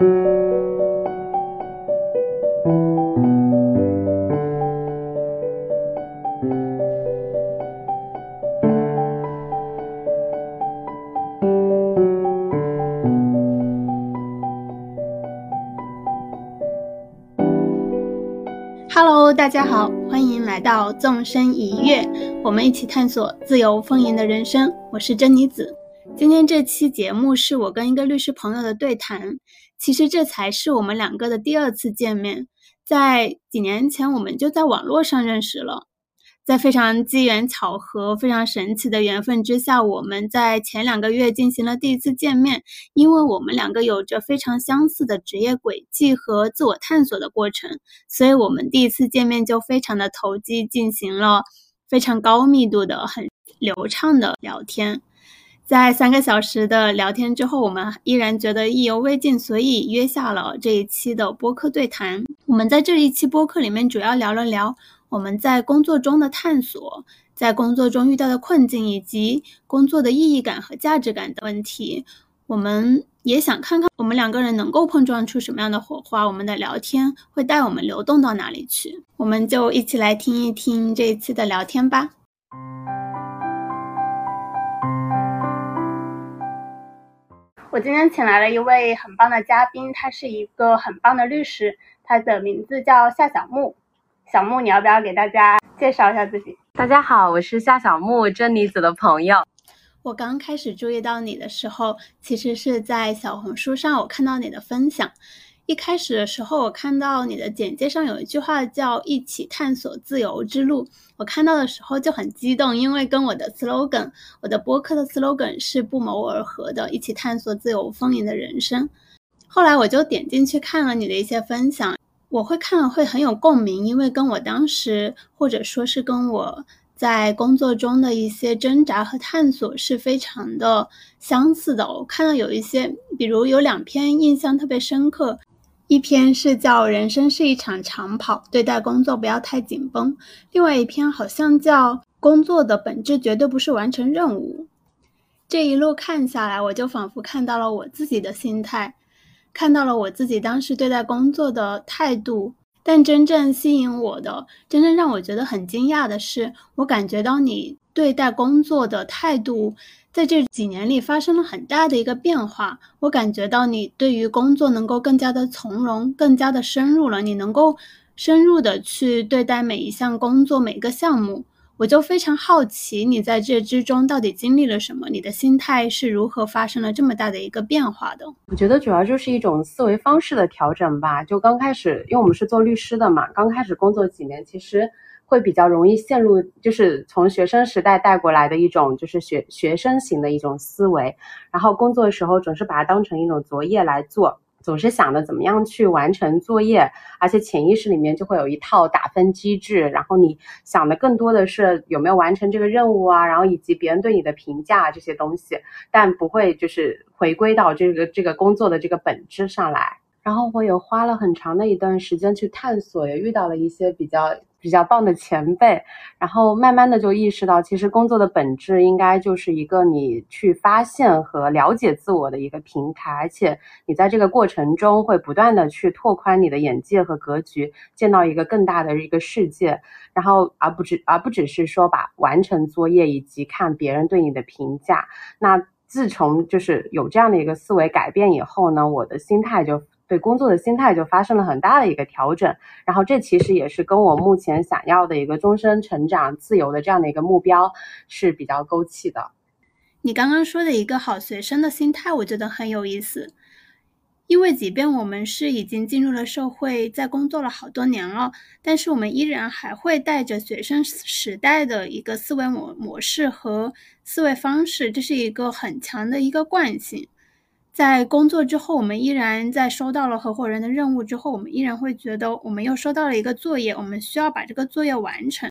Hello，大家好，欢迎来到纵身一跃，我们一起探索自由丰盈的人生。我是珍妮子。今天这期节目是我跟一个律师朋友的对谈。其实这才是我们两个的第二次见面，在几年前我们就在网络上认识了。在非常机缘巧合、非常神奇的缘分之下，我们在前两个月进行了第一次见面。因为我们两个有着非常相似的职业轨迹和自我探索的过程，所以我们第一次见面就非常的投机，进行了非常高密度的、很流畅的聊天。在三个小时的聊天之后，我们依然觉得意犹未尽，所以约下了这一期的播客对谈。我们在这一期播客里面主要聊了聊。我们在工作中的探索，在工作中遇到的困境，以及工作的意义感和价值感的问题，我们也想看看我们两个人能够碰撞出什么样的火花。我们的聊天会带我们流动到哪里去？我们就一起来听一听这一期的聊天吧。我今天请来了一位很棒的嘉宾，他是一个很棒的律师，他的名字叫夏小木。小木，你要不要给大家介绍一下自己？大家好，我是夏小木，真理子的朋友。我刚开始注意到你的时候，其实是在小红书上，我看到你的分享。一开始的时候，我看到你的简介上有一句话叫“一起探索自由之路”，我看到的时候就很激动，因为跟我的 slogan，我的播客的 slogan 是不谋而合的，一起探索自由丰盈的人生。后来我就点进去看了你的一些分享。我会看了会很有共鸣，因为跟我当时或者说是跟我在工作中的一些挣扎和探索是非常的相似的。我看到有一些，比如有两篇印象特别深刻，一篇是叫《人生是一场长跑，对待工作不要太紧绷》，另外一篇好像叫《工作的本质绝对不是完成任务》。这一路看下来，我就仿佛看到了我自己的心态。看到了我自己当时对待工作的态度，但真正吸引我的，真正让我觉得很惊讶的是，我感觉到你对待工作的态度在这几年里发生了很大的一个变化。我感觉到你对于工作能够更加的从容，更加的深入了。你能够深入的去对待每一项工作，每个项目。我就非常好奇，你在这之中到底经历了什么？你的心态是如何发生了这么大的一个变化的？我觉得主要就是一种思维方式的调整吧。就刚开始，因为我们是做律师的嘛，刚开始工作几年，其实会比较容易陷入，就是从学生时代带过来的一种，就是学学生型的一种思维，然后工作的时候总是把它当成一种作业来做。总是想着怎么样去完成作业，而且潜意识里面就会有一套打分机制，然后你想的更多的是有没有完成这个任务啊，然后以及别人对你的评价这些东西，但不会就是回归到这个这个工作的这个本质上来。然后我有花了很长的一段时间去探索，也遇到了一些比较。比较棒的前辈，然后慢慢的就意识到，其实工作的本质应该就是一个你去发现和了解自我的一个平台，而且你在这个过程中会不断的去拓宽你的眼界和格局，见到一个更大的一个世界，然后而不只而不只是说把完成作业以及看别人对你的评价。那自从就是有这样的一个思维改变以后呢，我的心态就。对工作的心态就发生了很大的一个调整，然后这其实也是跟我目前想要的一个终身成长、自由的这样的一个目标是比较勾起的。你刚刚说的一个好学生的心态，我觉得很有意思，因为即便我们是已经进入了社会，在工作了好多年了，但是我们依然还会带着学生时代的一个思维模模式和思维方式，这是一个很强的一个惯性。在工作之后，我们依然在收到了合伙人的任务之后，我们依然会觉得我们又收到了一个作业，我们需要把这个作业完成。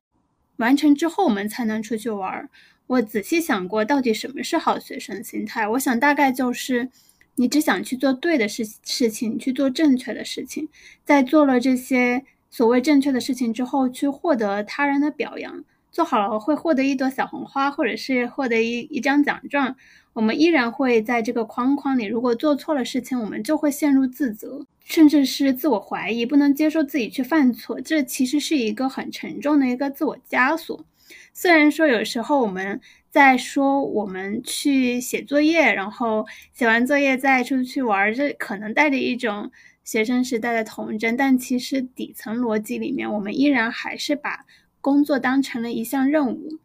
完成之后，我们才能出去玩。我仔细想过，到底什么是好学生心态？我想大概就是，你只想去做对的事事情，去做正确的事情，在做了这些所谓正确的事情之后，去获得他人的表扬，做好了会获得一朵小红花，或者是获得一一张奖状，我们依然会在这个框框里。如果做错了事情，我们就会陷入自责，甚至是自我怀疑，不能接受自己去犯错。这其实是一个很沉重的一个自我枷锁。虽然说有时候我们在说我们去写作业，然后写完作业再出去玩，这可能带着一种学生时代的童真，但其实底层逻辑里面，我们依然还是把。工作当成了一项任务，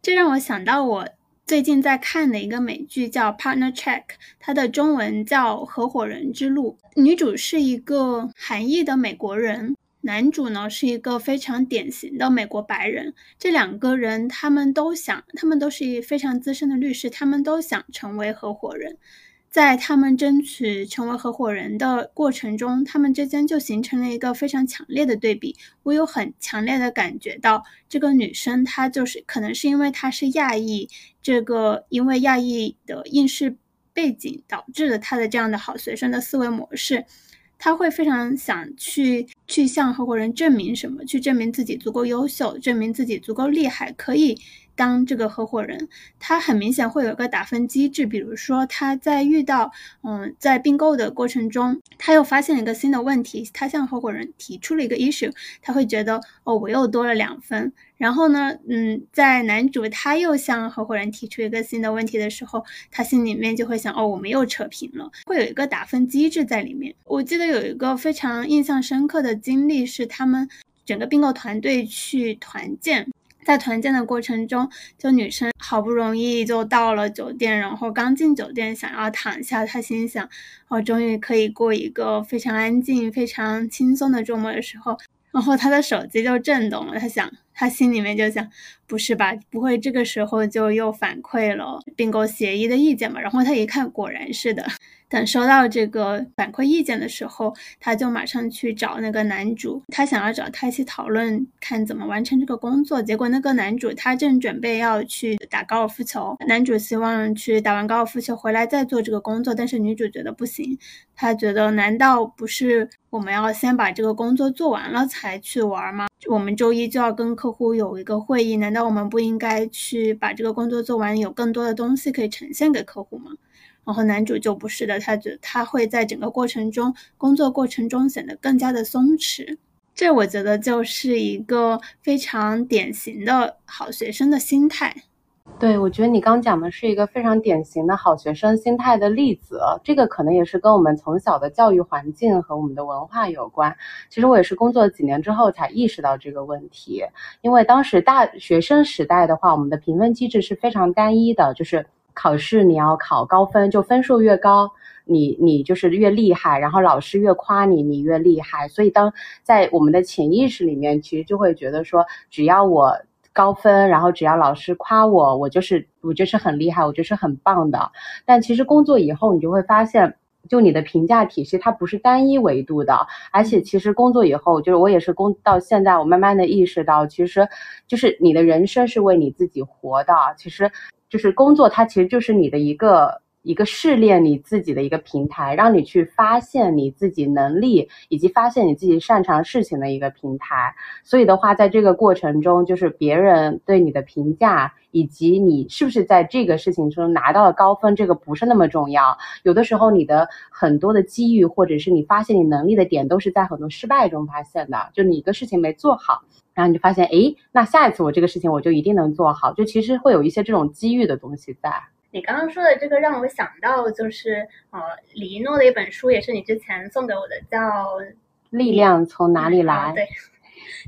这让我想到我最近在看的一个美剧，叫《Partner Check》，它的中文叫《合伙人之路》。女主是一个韩裔的美国人，男主呢是一个非常典型的美国白人。这两个人他们都想，他们都是一非常资深的律师，他们都想成为合伙人。在他们争取成为合伙人的过程中，他们之间就形成了一个非常强烈的对比。我有很强烈的感觉到，这个女生她就是可能是因为她是亚裔，这个因为亚裔的应试背景导致了她的这样的好学生的思维模式，她会非常想去去向合伙人证明什么，去证明自己足够优秀，证明自己足够厉害，可以。当这个合伙人，他很明显会有个打分机制，比如说他在遇到，嗯，在并购的过程中，他又发现了一个新的问题，他向合伙人提出了一个 issue，他会觉得，哦，我又多了两分。然后呢，嗯，在男主他又向合伙人提出一个新的问题的时候，他心里面就会想，哦，我们又扯平了，会有一个打分机制在里面。我记得有一个非常印象深刻的经历是，他们整个并购团队去团建。在团建的过程中，就女生好不容易就到了酒店，然后刚进酒店想要躺下，她心想：“我终于可以过一个非常安静、非常轻松的周末的时候。”然后他的手机就震动了，他想，他心里面就想：“不是吧？不会这个时候就又反馈了并购协议的意见吧？”然后他一看，果然是的。等收到这个反馈意见的时候，他就马上去找那个男主，他想要找他一起讨论，看怎么完成这个工作。结果那个男主他正准备要去打高尔夫球，男主希望去打完高尔夫球回来再做这个工作，但是女主觉得不行，她觉得难道不是我们要先把这个工作做完了才去玩吗？我们周一就要跟客户有一个会议，难道我们不应该去把这个工作做完，有更多的东西可以呈现给客户吗？然后男主就不是的，他觉他会在整个过程中，工作过程中显得更加的松弛。这我觉得就是一个非常典型的好学生的心态。对，我觉得你刚讲的是一个非常典型的好学生心态的例子。这个可能也是跟我们从小的教育环境和我们的文化有关。其实我也是工作几年之后才意识到这个问题，因为当时大学生时代的话，我们的评分机制是非常单一的，就是。考试你要考高分，就分数越高，你你就是越厉害，然后老师越夸你，你越厉害。所以当在我们的潜意识里面，其实就会觉得说，只要我高分，然后只要老师夸我，我就是我就是很厉害，我就是很棒的。但其实工作以后，你就会发现，就你的评价体系它不是单一维度的，而且其实工作以后，就是我也是工到现在，我慢慢的意识到，其实就是你的人生是为你自己活的，其实。就是工作，它其实就是你的一个一个试炼你自己的一个平台，让你去发现你自己能力以及发现你自己擅长事情的一个平台。所以的话，在这个过程中，就是别人对你的评价以及你是不是在这个事情中拿到了高分，这个不是那么重要。有的时候，你的很多的机遇或者是你发现你能力的点，都是在很多失败中发现的。就你一个事情没做好。然后你就发现，哎，那下一次我这个事情我就一定能做好，就其实会有一些这种机遇的东西在。你刚刚说的这个让我想到，就是呃，李一诺的一本书，也是你之前送给我的，叫《力量从哪里来》。对。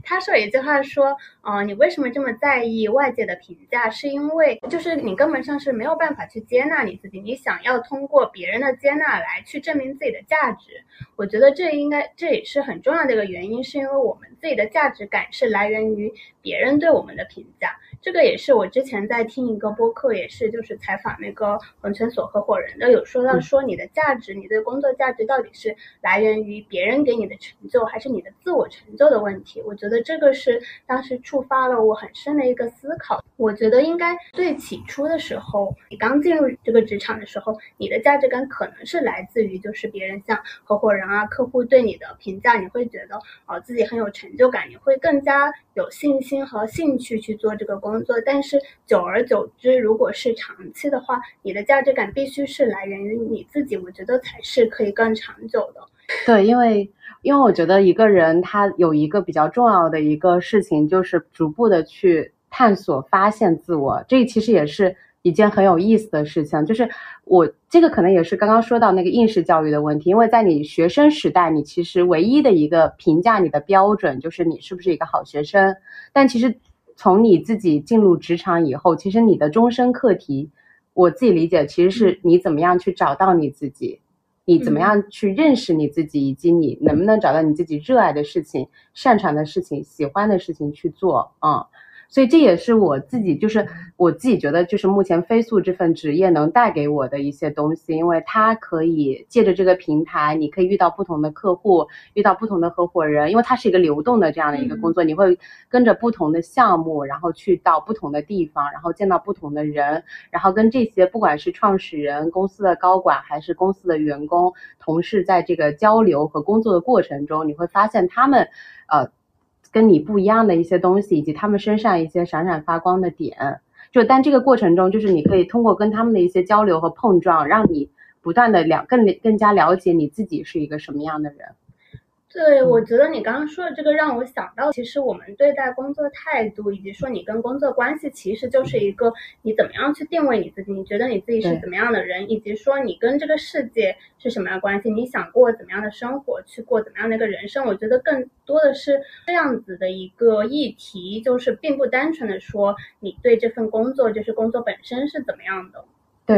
他说有一句话说，呃，你为什么这么在意外界的评价？是因为就是你根本上是没有办法去接纳你自己，你想要通过别人的接纳来去证明自己的价值。我觉得这应该这也是很重要的一个原因，是因为我们自己的价值感是来源于别人对我们的评价。这个也是我之前在听一个播客，也是就是采访那个红圈所合伙人的，有说到说你的价值，你的工作价值到底是来源于别人给你的成就，还是你的自我成就的问题？我觉得这个是当时触发了我很深的一个思考。我觉得应该最起初的时候，你刚进入这个职场的时候，你的价值感可能是来自于就是别人像合伙人啊、客户对你的评价，你会觉得哦自己很有成就感，你会更加有信心和兴趣去做这个工工作。但是久而久之，如果是长期的话，你的价值感必须是来源于你自己，我觉得才是可以更长久的。对，因为因为我觉得一个人他有一个比较重要的一个事情，就是逐步的去探索、发现自我。这其实也是一件很有意思的事情。就是我这个可能也是刚刚说到那个应试教育的问题，因为在你学生时代，你其实唯一的一个评价你的标准就是你是不是一个好学生。但其实从你自己进入职场以后，其实你的终身课题，我自己理解其实是你怎么样去找到你自己。你怎么样去认识你自己，以及你能不能找到你自己热爱的事情、擅长的事情、喜欢的事情去做啊？所以这也是我自己，就是我自己觉得，就是目前飞速这份职业能带给我的一些东西，因为它可以借着这个平台，你可以遇到不同的客户，遇到不同的合伙人，因为它是一个流动的这样的一个工作，你会跟着不同的项目，然后去到不同的地方，然后见到不同的人，然后跟这些不管是创始人、公司的高管，还是公司的员工、同事，在这个交流和工作的过程中，你会发现他们，呃。跟你不一样的一些东西，以及他们身上一些闪闪发光的点，就但这个过程中，就是你可以通过跟他们的一些交流和碰撞，让你不断的了更更加了解你自己是一个什么样的人。对，我觉得你刚刚说的这个让我想到，其实我们对待工作态度，以及说你跟工作关系，其实就是一个你怎么样去定位你自己，你觉得你自己是怎么样的人，以及说你跟这个世界是什么样关系，你想过怎么样的生活，去过怎么样的一个人生。我觉得更多的是这样子的一个议题，就是并不单纯的说你对这份工作，就是工作本身是怎么样的。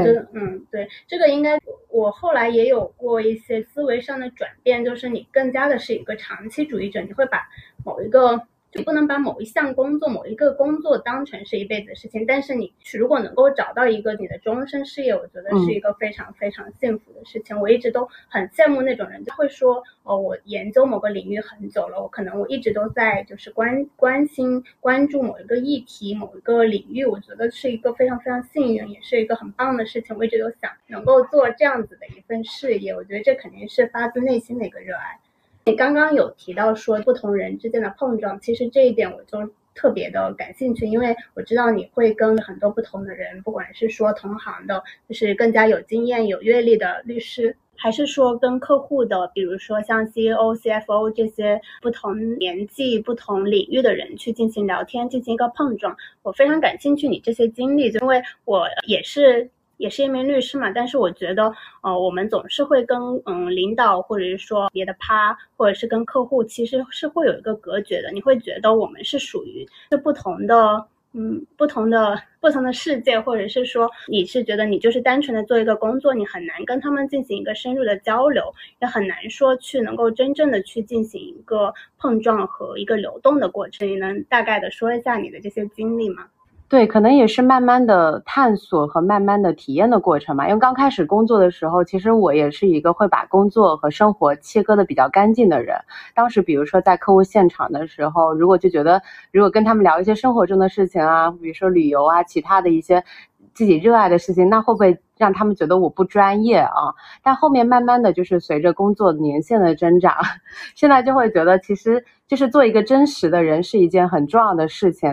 对，嗯，对，这个应该我后来也有过一些思维上的转变，就是你更加的是一个长期主义者，你会把某一个。就不能把某一项工作、某一个工作当成是一辈子的事情，但是你如果能够找到一个你的终身事业，我觉得是一个非常非常幸福的事情。我一直都很羡慕那种人，就会说，哦，我研究某个领域很久了，我可能我一直都在就是关关心、关注某一个议题、某一个领域，我觉得是一个非常非常幸运，也是一个很棒的事情。我一直都想能够做这样子的一份事业，我觉得这肯定是发自内心的一个热爱。你刚刚有提到说不同人之间的碰撞，其实这一点我就特别的感兴趣，因为我知道你会跟很多不同的人，不管是说同行的，就是更加有经验、有阅历的律师，还是说跟客户的，比如说像 CEO、CFO 这些不同年纪、不同领域的人去进行聊天，进行一个碰撞，我非常感兴趣你这些经历，因为我也是。也是一名律师嘛，但是我觉得，呃，我们总是会跟嗯领导或者是说别的趴，或者是跟客户，其实是会有一个隔绝的。你会觉得我们是属于是不同的，嗯，不同的不同的世界，或者是说你是觉得你就是单纯的做一个工作，你很难跟他们进行一个深入的交流，也很难说去能够真正的去进行一个碰撞和一个流动的过程。你能大概的说一下你的这些经历吗？对，可能也是慢慢的探索和慢慢的体验的过程嘛。因为刚开始工作的时候，其实我也是一个会把工作和生活切割的比较干净的人。当时，比如说在客户现场的时候，如果就觉得如果跟他们聊一些生活中的事情啊，比如说旅游啊，其他的一些自己热爱的事情，那会不会让他们觉得我不专业啊？但后面慢慢的就是随着工作年限的增长，现在就会觉得其实就是做一个真实的人是一件很重要的事情。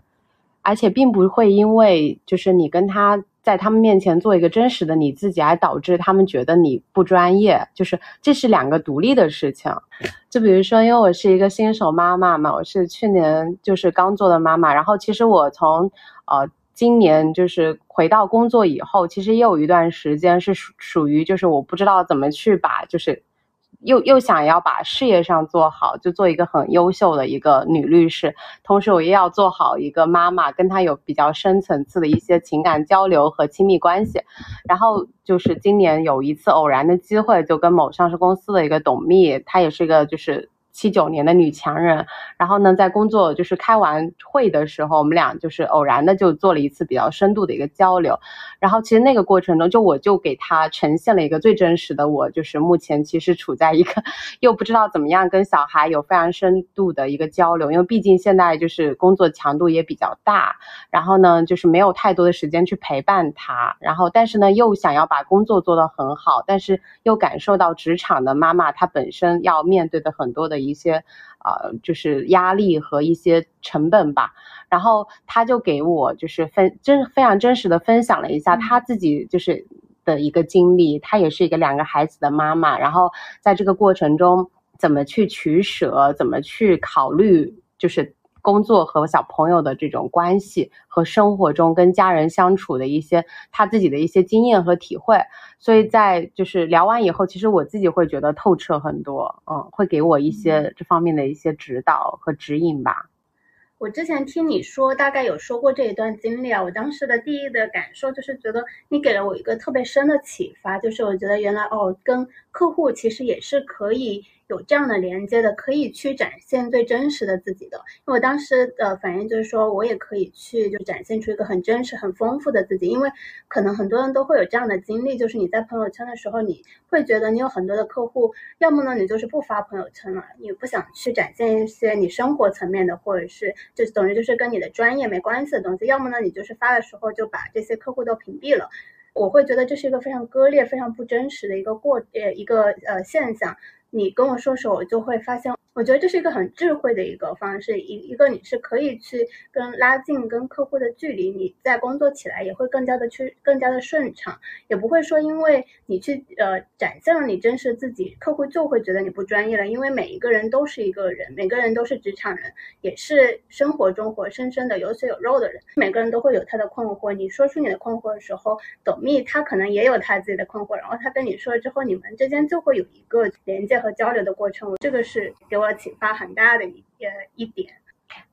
而且并不会因为就是你跟他在他们面前做一个真实的你自己，而导致他们觉得你不专业。就是这是两个独立的事情。就比如说，因为我是一个新手妈妈嘛，我是去年就是刚做的妈妈，然后其实我从呃今年就是回到工作以后，其实也有一段时间是属属于就是我不知道怎么去把就是。又又想要把事业上做好，就做一个很优秀的一个女律师，同时我也要做好一个妈妈，跟她有比较深层次的一些情感交流和亲密关系。然后就是今年有一次偶然的机会，就跟某上市公司的一个董秘，她也是一个就是七九年的女强人，然后呢，在工作就是开完会的时候，我们俩就是偶然的就做了一次比较深度的一个交流，然后其实那个过程中，就我就给她呈现了一个最真实的我，就是目前其实处在一个又不知道怎么样跟小孩有非常深度的一个交流，因为毕竟现在就是工作强度也比较大，然后呢，就是没有太多的时间去陪伴他，然后但是呢，又想要把工作做得很好，但是又感受到职场的妈妈她本身要面对的很多的。一些呃，就是压力和一些成本吧。然后他就给我就是分真非常真实的分享了一下他自己就是的一个经历。他也是一个两个孩子的妈妈，然后在这个过程中怎么去取舍，怎么去考虑，就是。工作和小朋友的这种关系和生活中跟家人相处的一些他自己的一些经验和体会，所以在就是聊完以后，其实我自己会觉得透彻很多，嗯，会给我一些这方面的一些指导和指引吧。我之前听你说大概有说过这一段经历啊，我当时的第一的感受就是觉得你给了我一个特别深的启发，就是我觉得原来哦，跟客户其实也是可以。有这样的连接的，可以去展现最真实的自己的。因为我当时的反应就是说，我也可以去就展现出一个很真实、很丰富的自己。因为可能很多人都会有这样的经历，就是你在朋友圈的时候，你会觉得你有很多的客户，要么呢你就是不发朋友圈了，你不想去展现一些你生活层面的，或者是就等于就是跟你的专业没关系的东西；要么呢你就是发的时候就把这些客户都屏蔽了。我会觉得这是一个非常割裂、非常不真实的一个过呃一个呃现象。你跟我说说，我就会发现。我觉得这是一个很智慧的一个方式，一一个你是可以去跟拉近跟客户的距离，你在工作起来也会更加的去更加的顺畅，也不会说因为你去呃展现了你真实自己，客户就会觉得你不专业了。因为每一个人都是一个人，每个人都是职场人，也是生活中活生生的有血有肉的人，每个人都会有他的困惑。你说出你的困惑的时候，董秘他可能也有他自己的困惑，然后他跟你说了之后，你们之间就会有一个连接和交流的过程。这个是给我。启发很大的一呃一点，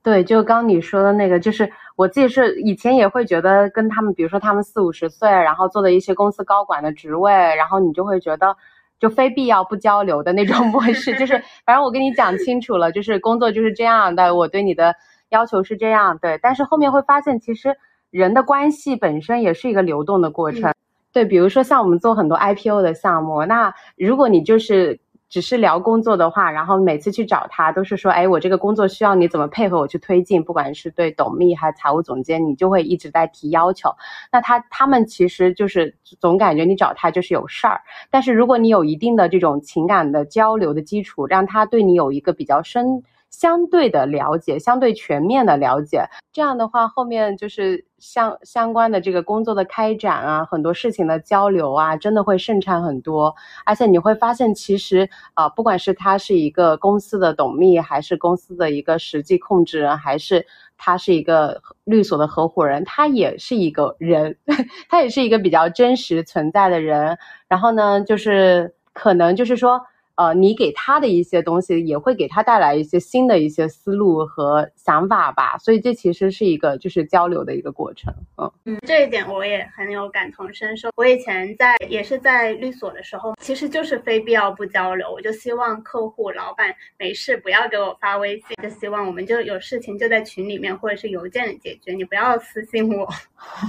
对，就刚你说的那个，就是我自己是以前也会觉得跟他们，比如说他们四五十岁，然后做的一些公司高管的职位，然后你就会觉得就非必要不交流的那种模式，就是 反正我跟你讲清楚了，就是工作就是这样的，我对你的要求是这样，对，但是后面会发现其实人的关系本身也是一个流动的过程，对，比如说像我们做很多 IPO 的项目，那如果你就是。只是聊工作的话，然后每次去找他都是说，哎，我这个工作需要你怎么配合我去推进，不管是对董秘还是财务总监，你就会一直在提要求。那他他们其实就是总感觉你找他就是有事儿，但是如果你有一定的这种情感的交流的基础，让他对你有一个比较深。相对的了解，相对全面的了解，这样的话，后面就是相相关的这个工作的开展啊，很多事情的交流啊，真的会顺畅很多。而且你会发现，其实啊，不管是他是一个公司的董秘，还是公司的一个实际控制人，还是他是一个律所的合伙人，他也是一个人，他也是一个比较真实存在的人。然后呢，就是可能就是说。呃，你给他的一些东西也会给他带来一些新的一些思路和想法吧，所以这其实是一个就是交流的一个过程。嗯嗯，这一点我也很有感同身受。我以前在也是在律所的时候，其实就是非必要不交流，我就希望客户老板没事不要给我发微信，就希望我们就有事情就在群里面或者是邮件里解决，你不要私信我。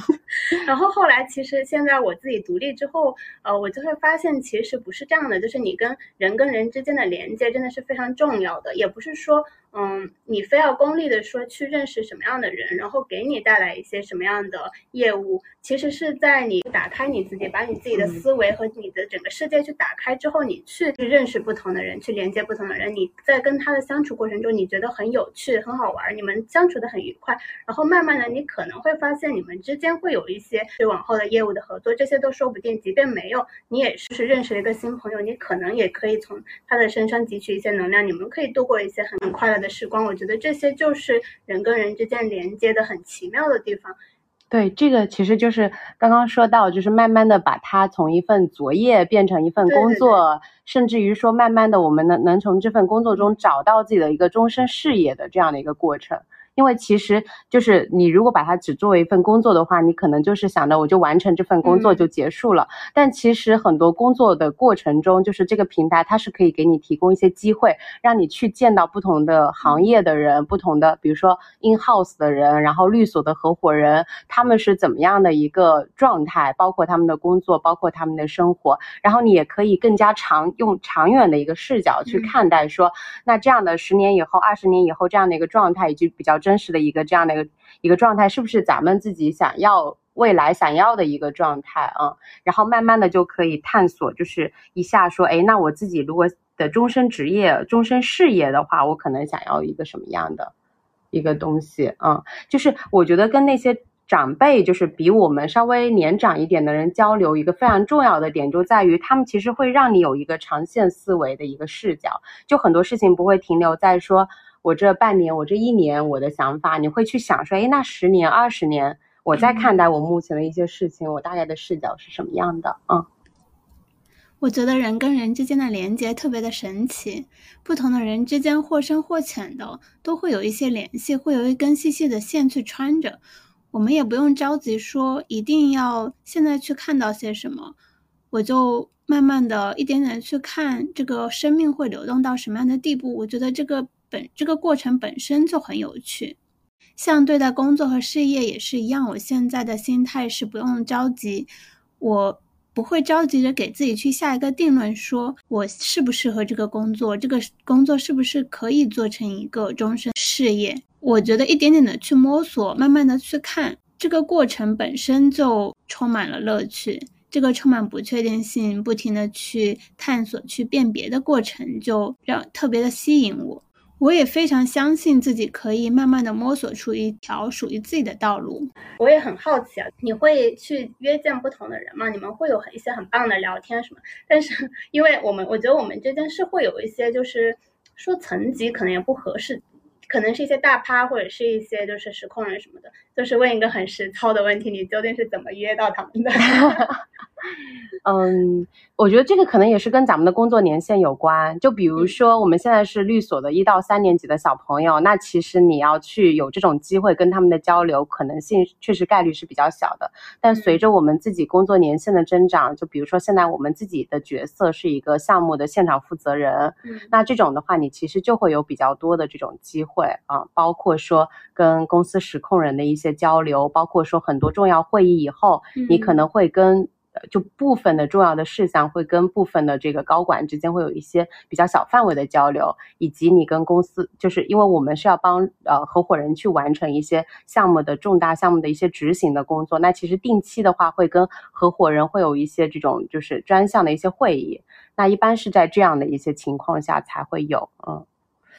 然后后来其实现在我自己独立之后，呃，我就会发现其实不是这样的，就是你跟人。跟人之间的连接真的是非常重要的，也不是说。嗯，你非要功利的说去认识什么样的人，然后给你带来一些什么样的业务，其实是在你打开你自己，把你自己的思维和你的整个世界去打开之后，你去去认识不同的人，去连接不同的人。你在跟他的相处过程中，你觉得很有趣、很好玩，你们相处的很愉快，然后慢慢的，你可能会发现你们之间会有一些对往后的业务的合作，这些都说不定。即便没有，你也是认识了一个新朋友，你可能也可以从他的身上汲取一些能量，你们可以度过一些很快乐的。时光，我觉得这些就是人跟人之间连接的很奇妙的地方。对，这个其实就是刚刚说到，就是慢慢的把它从一份作业变成一份工作，甚至于说慢慢的我们能能从这份工作中找到自己的一个终身事业的这样的一个过程。因为其实就是你如果把它只作为一份工作的话，你可能就是想着我就完成这份工作就结束了。但其实很多工作的过程中，就是这个平台它是可以给你提供一些机会，让你去见到不同的行业的人，不同的比如说 in house 的人，然后律所的合伙人，他们是怎么样的一个状态，包括他们的工作，包括他们的生活，然后你也可以更加长用长远的一个视角去看待说，那这样的十年以后、二十年以后这样的一个状态，以及比较真实的一个这样的一个一个状态，是不是咱们自己想要未来想要的一个状态啊？然后慢慢的就可以探索，就是一下说，哎，那我自己如果的终身职业、终身事业的话，我可能想要一个什么样的一个东西啊？就是我觉得跟那些。长辈就是比我们稍微年长一点的人交流，一个非常重要的点就在于，他们其实会让你有一个长线思维的一个视角，就很多事情不会停留在说我这半年、我这一年我的想法，你会去想说，哎，那十年、二十年，我在看待我目前的一些事情，我大概的视角是什么样的？嗯，我觉得人跟人之间的连接特别的神奇，不同的人之间或深或浅的都会有一些联系，会有一根细细的线去穿着。我们也不用着急说一定要现在去看到些什么，我就慢慢的一点点去看这个生命会流动到什么样的地步。我觉得这个本这个过程本身就很有趣，像对待工作和事业也是一样。我现在的心态是不用着急，我不会着急着给自己去下一个定论，说我适不适合这个工作，这个工作是不是可以做成一个终身事业。我觉得一点点的去摸索，慢慢的去看，这个过程本身就充满了乐趣。这个充满不确定性、不停的去探索、去辨别的过程，就让特别的吸引我。我也非常相信自己可以慢慢的摸索出一条属于自己的道路。我也很好奇啊，你会去约见不同的人吗？你们会有一些很棒的聊天什么？但是因为我们，我觉得我们这件事会有一些，就是说层级可能也不合适。可能是一些大趴，或者是一些就是时空人什么的，就是问一个很实操的问题：你究竟是怎么约到他们的？嗯，我觉得这个可能也是跟咱们的工作年限有关。就比如说，我们现在是律所的一到三年级的小朋友，那其实你要去有这种机会跟他们的交流，可能性确实概率是比较小的。但随着我们自己工作年限的增长，就比如说现在我们自己的角色是一个项目的现场负责人，那这种的话，你其实就会有比较多的这种机会啊，包括说跟公司实控人的一些交流，包括说很多重要会议以后，你可能会跟。就部分的重要的事项会跟部分的这个高管之间会有一些比较小范围的交流，以及你跟公司，就是因为我们是要帮呃合伙人去完成一些项目的重大项目的一些执行的工作，那其实定期的话会跟合伙人会有一些这种就是专项的一些会议，那一般是在这样的一些情况下才会有，嗯，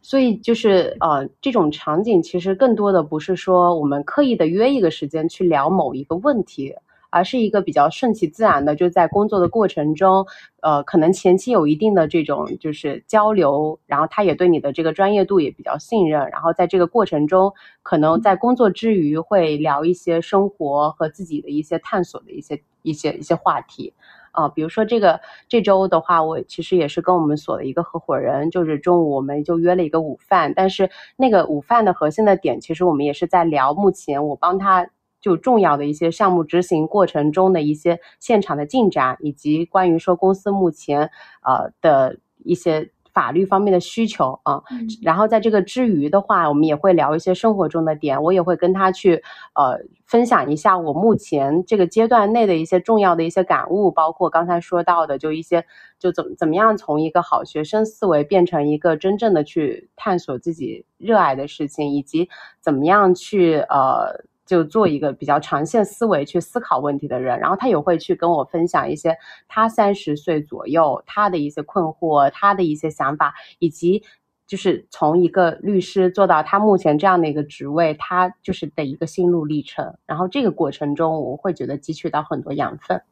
所以就是呃这种场景其实更多的不是说我们刻意的约一个时间去聊某一个问题。而是一个比较顺其自然的，就在工作的过程中，呃，可能前期有一定的这种就是交流，然后他也对你的这个专业度也比较信任，然后在这个过程中，可能在工作之余会聊一些生活和自己的一些探索的一些一些一些话题，啊，比如说这个这周的话，我其实也是跟我们所的一个合伙人，就是中午我们就约了一个午饭，但是那个午饭的核心的点，其实我们也是在聊目前我帮他。就重要的一些项目执行过程中的一些现场的进展，以及关于说公司目前呃的一些法律方面的需求啊。然后在这个之余的话，我们也会聊一些生活中的点，我也会跟他去呃分享一下我目前这个阶段内的一些重要的一些感悟，包括刚才说到的，就一些就怎么怎么样从一个好学生思维变成一个真正的去探索自己热爱的事情，以及怎么样去呃。就做一个比较长线思维去思考问题的人，然后他也会去跟我分享一些他三十岁左右他的一些困惑，他的一些想法，以及就是从一个律师做到他目前这样的一个职位，他就是的一个心路历程。然后这个过程中，我会觉得汲取到很多养分。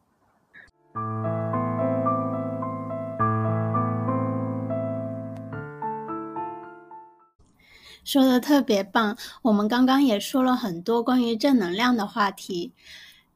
说的特别棒，我们刚刚也说了很多关于正能量的话题，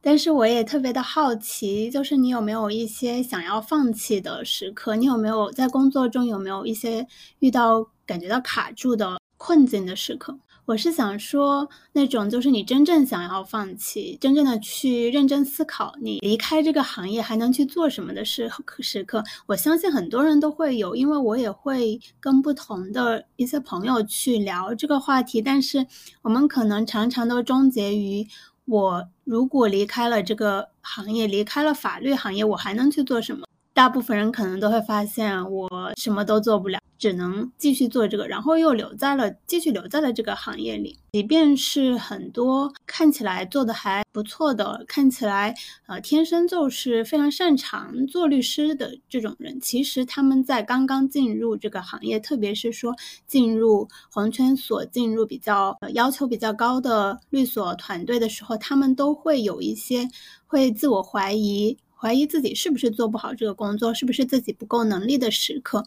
但是我也特别的好奇，就是你有没有一些想要放弃的时刻？你有没有在工作中有没有一些遇到感觉到卡住的困境的时刻？我是想说，那种就是你真正想要放弃、真正的去认真思考，你离开这个行业还能去做什么的时时刻，我相信很多人都会有，因为我也会跟不同的一些朋友去聊这个话题。但是我们可能常常都终结于，我如果离开了这个行业，离开了法律行业，我还能去做什么？大部分人可能都会发现，我什么都做不了。只能继续做这个，然后又留在了继续留在了这个行业里。即便是很多看起来做的还不错的，看起来呃天生就是非常擅长做律师的这种人，其实他们在刚刚进入这个行业，特别是说进入红圈所、进入比较要求比较高的律所团队的时候，他们都会有一些会自我怀疑，怀疑自己是不是做不好这个工作，是不是自己不够能力的时刻。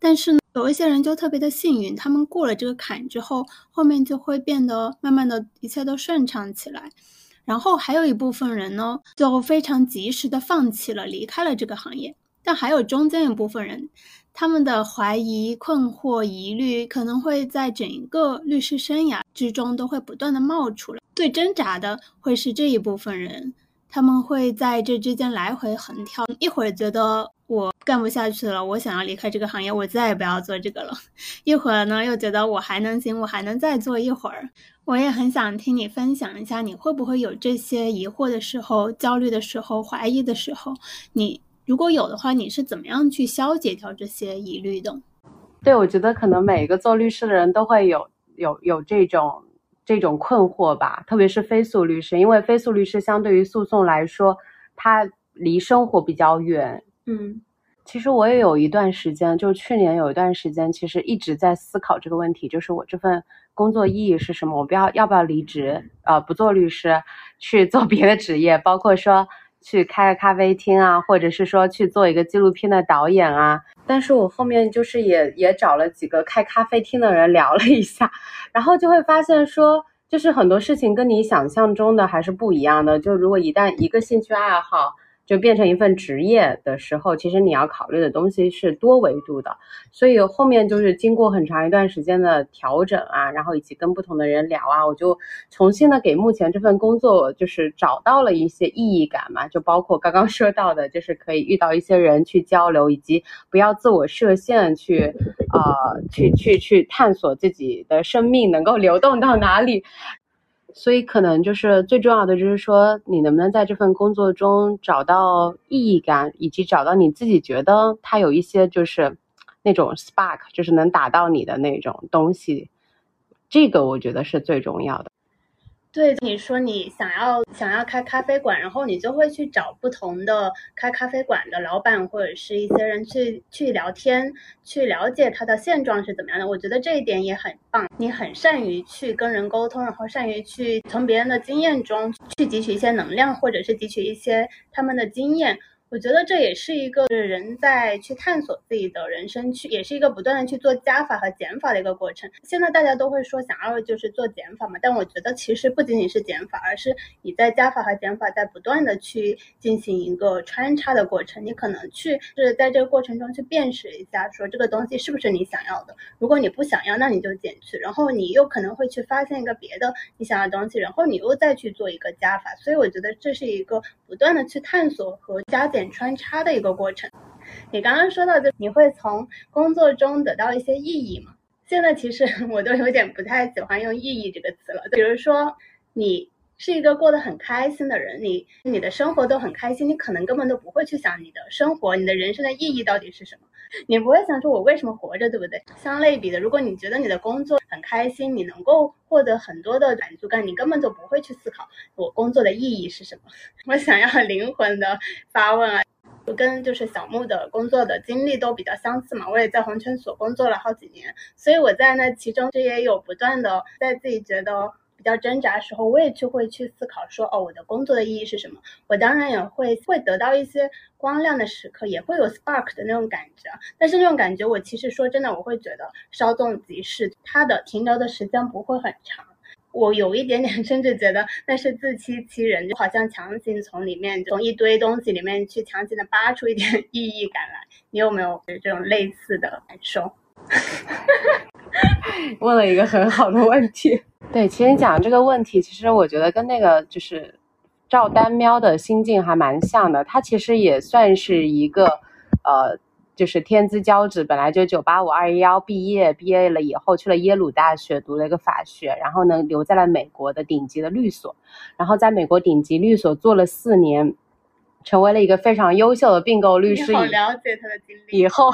但是呢，有一些人就特别的幸运，他们过了这个坎之后，后面就会变得慢慢的一切都顺畅起来。然后还有一部分人呢，就非常及时的放弃了，离开了这个行业。但还有中间一部分人，他们的怀疑、困惑、疑虑，可能会在整个律师生涯之中都会不断的冒出来。最挣扎的会是这一部分人，他们会在这之间来回横跳，一会儿觉得。我干不下去了，我想要离开这个行业，我再也不要做这个了。一会儿呢，又觉得我还能行，我还能再做一会儿。我也很想听你分享一下，你会不会有这些疑惑的时候、焦虑的时候、怀疑的时候？你如果有的话，你是怎么样去消解掉这些疑虑的？对，我觉得可能每一个做律师的人都会有有有这种这种困惑吧，特别是非诉律师，因为非诉律师相对于诉讼来说，它离生活比较远。嗯，其实我也有一段时间，就去年有一段时间，其实一直在思考这个问题，就是我这份工作意义是什么？我不要要不要离职？呃，不做律师，去做别的职业，包括说去开咖啡厅啊，或者是说去做一个纪录片的导演啊。但是我后面就是也也找了几个开咖啡厅的人聊了一下，然后就会发现说，就是很多事情跟你想象中的还是不一样的。就如果一旦一个兴趣爱好，就变成一份职业的时候，其实你要考虑的东西是多维度的，所以后面就是经过很长一段时间的调整啊，然后以及跟不同的人聊啊，我就重新的给目前这份工作就是找到了一些意义感嘛，就包括刚刚说到的，就是可以遇到一些人去交流，以及不要自我设限去，呃，去去去探索自己的生命能够流动到哪里。所以可能就是最重要的，就是说你能不能在这份工作中找到意义感，以及找到你自己觉得它有一些就是那种 spark，就是能打到你的那种东西，这个我觉得是最重要的。对你说，你想要想要开咖啡馆，然后你就会去找不同的开咖啡馆的老板或者是一些人去去聊天，去了解他的现状是怎么样的。我觉得这一点也很棒，你很善于去跟人沟通，然后善于去从别人的经验中去汲取一些能量，或者是汲取一些他们的经验。我觉得这也是一个人在去探索自己的人生，去也是一个不断的去做加法和减法的一个过程。现在大家都会说想要就是做减法嘛，但我觉得其实不仅仅是减法，而是你在加法和减法在不断的去进行一个穿插的过程。你可能去是在这个过程中去辨识一下，说这个东西是不是你想要的。如果你不想要，那你就减去，然后你又可能会去发现一个别的你想要的东西，然后你又再去做一个加法。所以我觉得这是一个不断的去探索和加点。穿插的一个过程。你刚刚说到，就你会从工作中得到一些意义吗？现在其实 我都有点不太喜欢用“意义”这个词了。比如说，你是一个过得很开心的人，你你的生活都很开心，你可能根本都不会去想你的生活、你的人生的意义到底是什么。你不会想说我为什么活着，对不对？相类比的，如果你觉得你的工作很开心，你能够获得很多的满足感，你根本就不会去思考我工作的意义是什么。我想要灵魂的发问啊，我跟就是小木的工作的经历都比较相似嘛，我也在红圈所工作了好几年，所以我在那其中也有不断的在自己觉得。比较挣扎的时候，我也就会去思考说，哦，我的工作的意义是什么？我当然也会会得到一些光亮的时刻，也会有 spark 的那种感觉。但是那种感觉，我其实说真的，我会觉得稍纵即逝，它的停留的时间不会很长。我有一点点 甚至觉得那是自欺欺人，就好像强行从里面从一堆东西里面去强行的扒出一点 意义感来。你有没有这种类似的感受？问了一个很好的问题。对，其实你讲这个问题，其实我觉得跟那个就是赵丹喵的心境还蛮像的。他其实也算是一个呃。就是天之骄子，本来就九八五二一幺毕业，毕业了以后去了耶鲁大学读了一个法学，然后呢留在了美国的顶级的律所，然后在美国顶级律所做了四年，成为了一个非常优秀的并购律师。好了解他的经历。以后，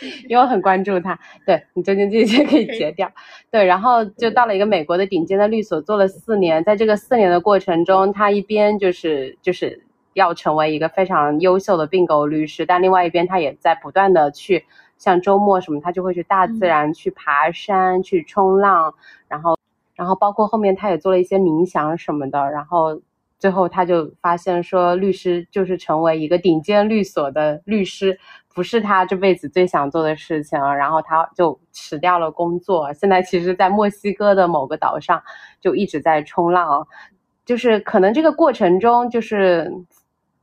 因为我很关注他，对你中间这些可以截掉。对，然后就到了一个美国的顶尖的律所做了四年，在这个四年的过程中，他一边就是就是。要成为一个非常优秀的并购律师，但另外一边他也在不断的去，像周末什么，他就会去大自然去爬山、去冲浪，然后，然后包括后面他也做了一些冥想什么的，然后最后他就发现说，律师就是成为一个顶尖律所的律师，不是他这辈子最想做的事情，然后他就辞掉了工作，现在其实，在墨西哥的某个岛上就一直在冲浪，就是可能这个过程中就是。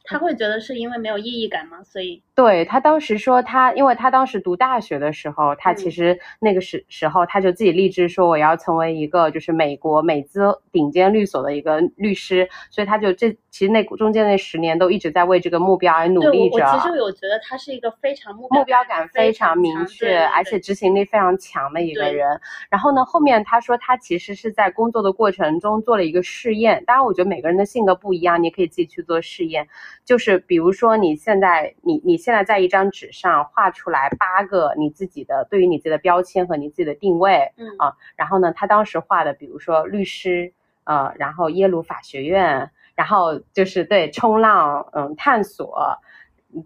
他会觉得是因为没有意义感吗？所以。对他当时说他，因为他当时读大学的时候，他其实那个时时候他就自己立志说我要成为一个就是美国美资顶尖律所的一个律师，所以他就这其实那中间那十年都一直在为这个目标而努力着。我其实我觉得他是一个非常目目标感非常明确，而且执行力非常强的一个人。然后呢，后面他说他其实是在工作的过程中做了一个试验。当然，我觉得每个人的性格不一样，你可以自己去做试验。就是比如说你现在你你现在在一张纸。上画出来八个你自己的对于你自己的标签和你自己的定位，嗯啊，然后呢，他当时画的，比如说律师，呃，然后耶鲁法学院，然后就是对冲浪，嗯，探索，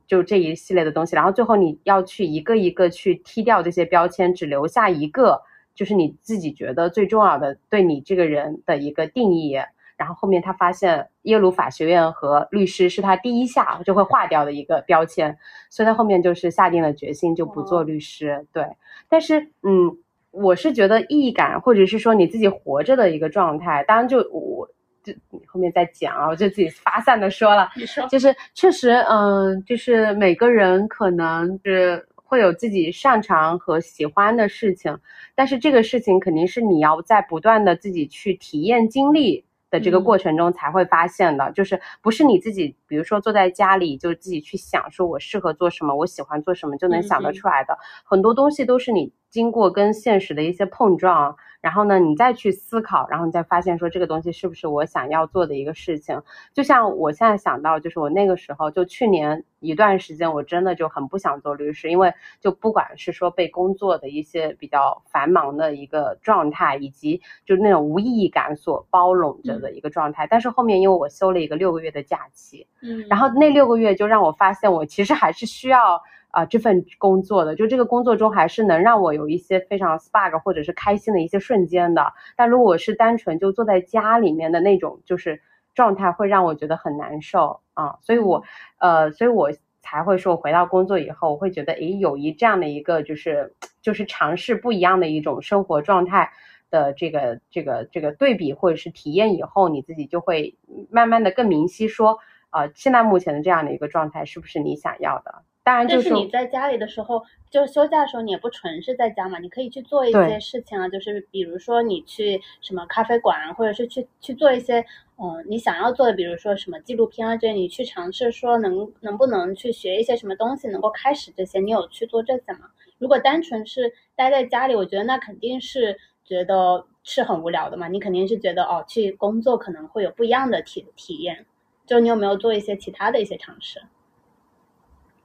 就这一系列的东西，然后最后你要去一个一个去踢掉这些标签，只留下一个，就是你自己觉得最重要的对你这个人的一个定义。然后后面他发现耶鲁法学院和律师是他第一下就会划掉的一个标签，所以他后面就是下定了决心就不做律师。对，但是嗯，我是觉得意义感或者是说你自己活着的一个状态，当然就我就后面再讲啊，我就自己发散的说了。你说，就是确实嗯，就是每个人可能是会有自己擅长和喜欢的事情，但是这个事情肯定是你要在不断的自己去体验经历。的这个过程中才会发现的，就是不是你自己，比如说坐在家里就自己去想，说我适合做什么，我喜欢做什么，就能想得出来的。很多东西都是你经过跟现实的一些碰撞。然后呢，你再去思考，然后你再发现说这个东西是不是我想要做的一个事情。就像我现在想到，就是我那个时候，就去年一段时间，我真的就很不想做律师，因为就不管是说被工作的一些比较繁忙的一个状态，以及就是那种无意义感所包笼着的一个状态。但是后面因为我休了一个六个月的假期，嗯，然后那六个月就让我发现，我其实还是需要。啊，这份工作的，就这个工作中还是能让我有一些非常 spark 或者是开心的一些瞬间的。但如果是单纯就坐在家里面的那种，就是状态会让我觉得很难受啊。所以我，呃，所以我才会说，回到工作以后，我会觉得，诶，有一这样的一个，就是就是尝试不一样的一种生活状态的这个这个这个对比或者是体验以后，你自己就会慢慢的更明晰说，呃，现在目前的这样的一个状态是不是你想要的？当然，就是你在家里的时候，就休假的时候，你也不纯是在家嘛，你可以去做一些事情啊，就是比如说你去什么咖啡馆，或者是去去做一些，嗯，你想要做的，比如说什么纪录片啊这些，你去尝试说能能不能去学一些什么东西，能够开始这些，你有去做这些吗？如果单纯是待在家里，我觉得那肯定是觉得是很无聊的嘛，你肯定是觉得哦，去工作可能会有不一样的体体验，就你有没有做一些其他的一些尝试？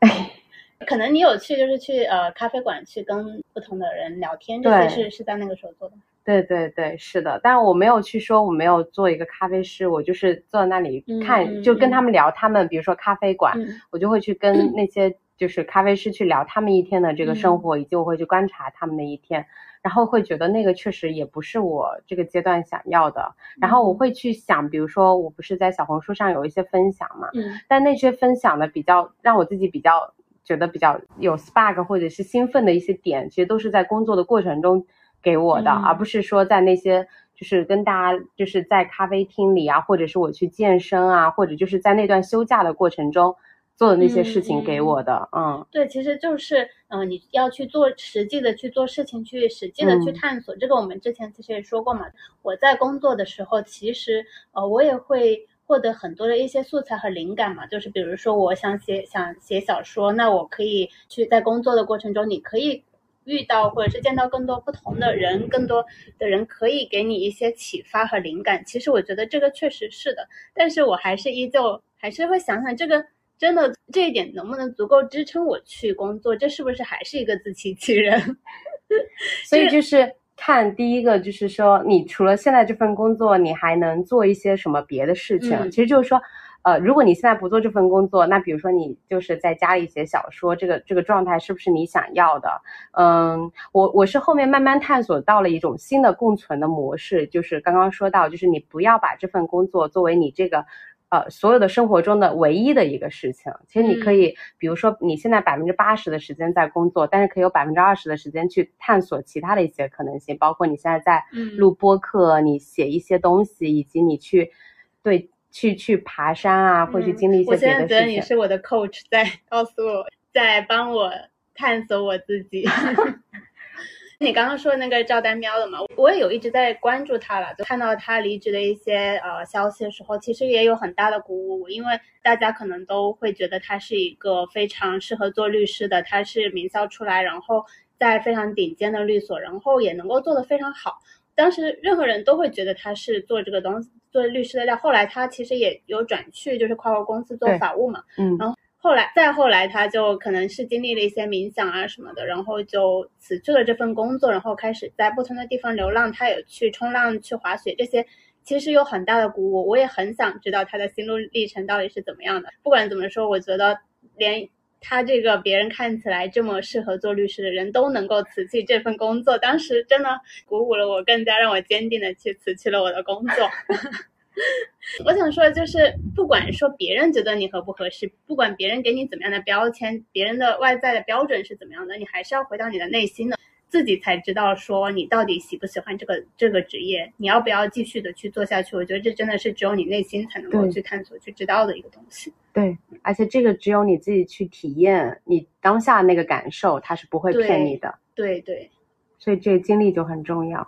可能你有去，就是去呃咖啡馆去跟不同的人聊天，这些是是在那个时候做的。对对对，是的，但我没有去说我没有做一个咖啡师，我就是坐在那里看，就跟他们聊他们，比如说咖啡馆，我就会去跟那些就是咖啡师去聊他们一天的这个生活，以及我会去观察他们的一天，然后会觉得那个确实也不是我这个阶段想要的。然后我会去想，比如说我不是在小红书上有一些分享嘛，嗯但那些分享的比较让我自己比较。觉得比较有 spark 或者是兴奋的一些点，其实都是在工作的过程中给我的，而不是说在那些就是跟大家就是在咖啡厅里啊，或者是我去健身啊，或者就是在那段休假的过程中做的那些事情给我的。嗯，对，其实就是嗯，你要去做实际的去做事情，去实际的去探索。这个我们之前其实也说过嘛。我在工作的时候，其实呃，我也会获得很多的一些素材和灵感嘛。就是比如说，我想写想写小说，那我可以去在工作的过程中，你可以。遇到或者是见到更多不同的人，更多的人可以给你一些启发和灵感。其实我觉得这个确实是的，但是我还是依旧还是会想想，这个真的这一点能不能足够支撑我去工作？这是不是还是一个自欺欺人？所以就是看第一个，就是说你除了现在这份工作，你还能做一些什么别的事情？其实就是说。呃，如果你现在不做这份工作，那比如说你就是在家里写小说，这个这个状态是不是你想要的？嗯，我我是后面慢慢探索到了一种新的共存的模式，就是刚刚说到，就是你不要把这份工作作为你这个呃所有的生活中的唯一的一个事情。其实你可以，比如说你现在百分之八十的时间在工作，但是可以有百分之二十的时间去探索其他的一些可能性，包括你现在在录播课，你写一些东西，以及你去对。去去爬山啊，或去经历一些别的事情。我现在觉得你是我的 coach，在告诉我，在帮我探索我自己。你刚刚说那个赵丹喵的嘛，我也有一直在关注他了，就看到他离职的一些呃消息的时候，其实也有很大的鼓舞。因为大家可能都会觉得他是一个非常适合做律师的，他是名校出来，然后在非常顶尖的律所，然后也能够做得非常好。当时任何人都会觉得他是做这个东西。做律师的料，后来他其实也有转去，就是跨国公司做法务嘛。嗯，然后后来再后来，他就可能是经历了一些冥想啊什么的，然后就辞去了这份工作，然后开始在不同的地方流浪。他有去冲浪、去滑雪，这些其实有很大的鼓舞。我也很想知道他的心路历程到底是怎么样的。不管怎么说，我觉得连。他这个别人看起来这么适合做律师的人都能够辞去这份工作，当时真的鼓舞了我，更加让我坚定的去辞去了我的工作。我想说，就是不管说别人觉得你合不合适，不管别人给你怎么样的标签，别人的外在的标准是怎么样的，你还是要回到你的内心的。自己才知道说你到底喜不喜欢这个这个职业，你要不要继续的去做下去？我觉得这真的是只有你内心才能够去探索、去知道的一个东西。对，而且这个只有你自己去体验，你当下那个感受，他是不会骗你的。对对，所以这个经历就很重要。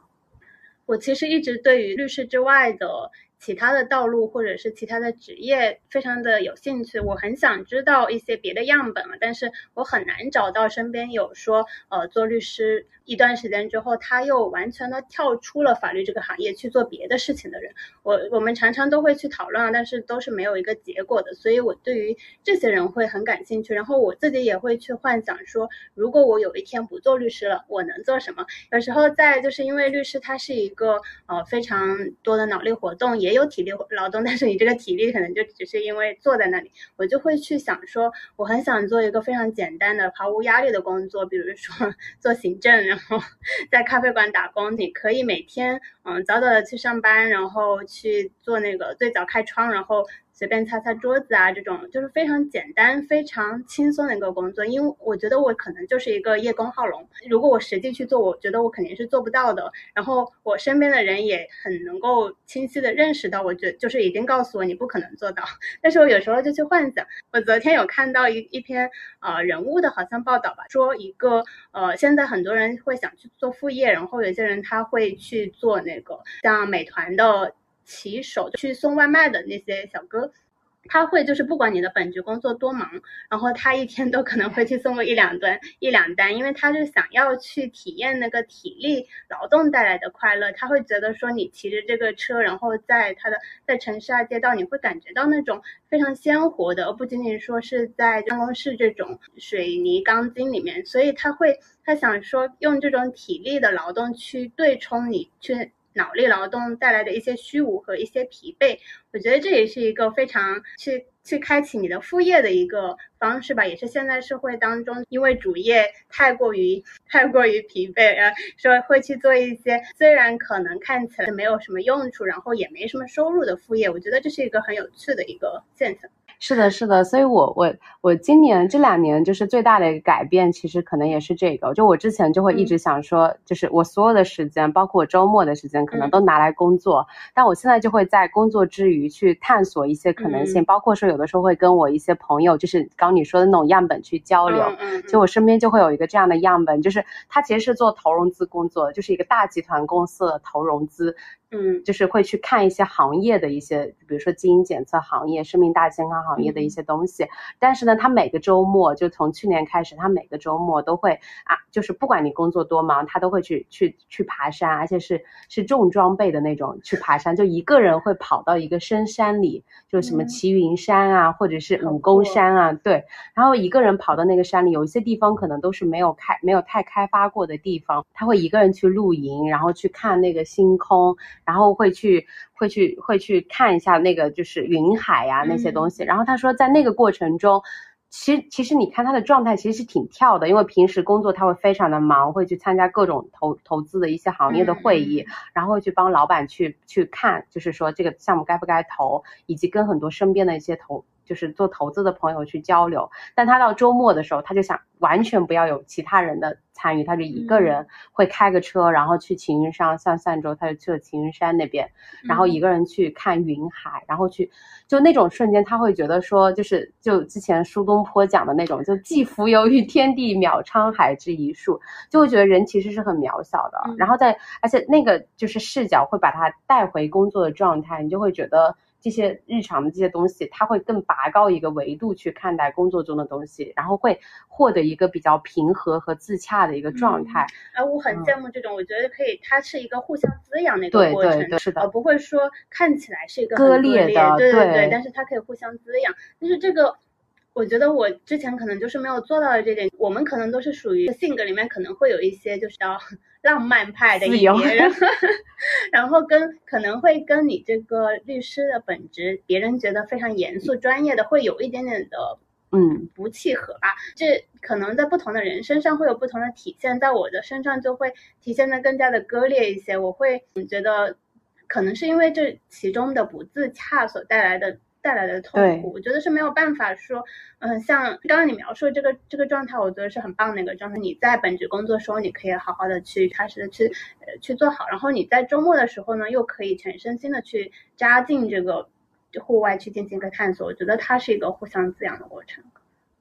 我其实一直对于律师之外的。其他的道路或者是其他的职业，非常的有兴趣。我很想知道一些别的样本啊，但是我很难找到身边有说，呃，做律师一段时间之后，他又完全的跳出了法律这个行业去做别的事情的人。我我们常常都会去讨论，但是都是没有一个结果的。所以我对于这些人会很感兴趣。然后我自己也会去幻想说，如果我有一天不做律师了，我能做什么？有时候在就是因为律师他是一个呃非常多的脑力活动也。没有体力劳动，但是你这个体力可能就只是因为坐在那里，我就会去想说，我很想做一个非常简单的、毫无压力的工作，比如说 做行政，然后 在咖啡馆打工，你可以每天嗯早早的去上班，然后去做那个最早开窗，然后。随便擦擦桌子啊，这种就是非常简单、非常轻松的一个工作。因为我觉得我可能就是一个叶公好龙，如果我实际去做，我觉得我肯定是做不到的。然后我身边的人也很能够清晰的认识到，我觉就是已经告诉我你不可能做到。但是我有时候就去幻想。我昨天有看到一一篇呃人物的好像报道吧，说一个呃现在很多人会想去做副业，然后有些人他会去做那个像美团的。骑手去送外卖的那些小哥，他会就是不管你的本职工作多忙，然后他一天都可能会去送个一两单一两单，因为他是想要去体验那个体力劳动带来的快乐。他会觉得说你骑着这个车，然后在他的在城市啊街道，你会感觉到那种非常鲜活的，而不仅仅说是在办公室这种水泥钢筋里面。所以他会他想说用这种体力的劳动去对冲你去。脑力劳动带来的一些虚无和一些疲惫，我觉得这也是一个非常去去开启你的副业的一个方式吧，也是现在社会当中因为主业太过于 太过于疲惫，呃，说会去做一些虽然可能看起来没有什么用处，然后也没什么收入的副业，我觉得这是一个很有趣的一个现象。是的，是的，所以我我我今年这两年就是最大的一个改变，其实可能也是这个。就我之前就会一直想说，就是我所有的时间，包括我周末的时间，可能都拿来工作。但我现在就会在工作之余去探索一些可能性，包括说有的时候会跟我一些朋友，就是刚你说的那种样本去交流。嗯其实我身边就会有一个这样的样本，就是他其实是做投融资工作，就是一个大集团公司的投融资。嗯。就是会去看一些行业的一些，比如说基因检测行业、生命大健康行业的一些东西。但是呢，他每个周末就从去年开始，他每个周末都会啊，就是不管你工作多忙，他都会去去去爬山，而且是是重装备的那种去爬山，就一个人会跑到一个深山里，就什么嗯。齐云山啊，或者是好武功山啊，对。然后一个人跑到那个山里，有一些地方可能都是没有开没有太开发过的地方，他会一个人去露营，然后去看那个星空，然后会去会去会去看一下那个就是云海呀、那些东西。然后他说在那个过程中。其实，其实你看他的状态其实是挺跳的，因为平时工作他会非常的忙，会去参加各种投投资的一些行业的会议，然后会去帮老板去去看，就是说这个项目该不该投，以及跟很多身边的一些投就是做投资的朋友去交流。但他到周末的时候，他就想完全不要有其他人的参与，他就一个人会开个车，然后去秦云山，像上周他就去了秦云山那边，然后一个人去看云海，然后去就那种瞬间，他会觉得说，就是就之前苏东坡讲的那种，就既浮游于天地，渺沧海之一粟，就会觉得人其实是很渺小的。嗯然后在而且那个就是视角会把他带回工作的状态，你就会觉得。这些日常的这些东西，他会更拔高一个维度去看待工作中的东西，然后会获得一个比较平和和自洽的一个状态。哎，我很羡慕这种，我觉得可以，它是一个互相滋养的一个过程，对对是的而不会说看起来是一个割裂的对对对，但是它可以互相滋养。但是这个，我觉得我之前可能就是没有做到的这点，我们可能都是属于性格里面可能会有一些就是要 浪漫派的一自由面，然后然后跟可能会跟你这个律师的本质，别人觉得非常严肃专业的，会有一点点的嗯，不契合吧。这可能在不同的人身上会有不同的体现，在我的身上就会体现的更加的割裂一些。我会嗯觉得，可能是因为这其中的不自洽所带来的带来的痛苦，我觉得是没有办法说，嗯，像刚刚你描述的这个这个状态，我觉得是很棒的一个状态。你在本职工作时候，你可以好好的去踏实的去呃去做好，然后你在周末的时候呢，又可以全身心的去扎进这个户外去进行一个探索。我觉得它是一个互相滋养的过程。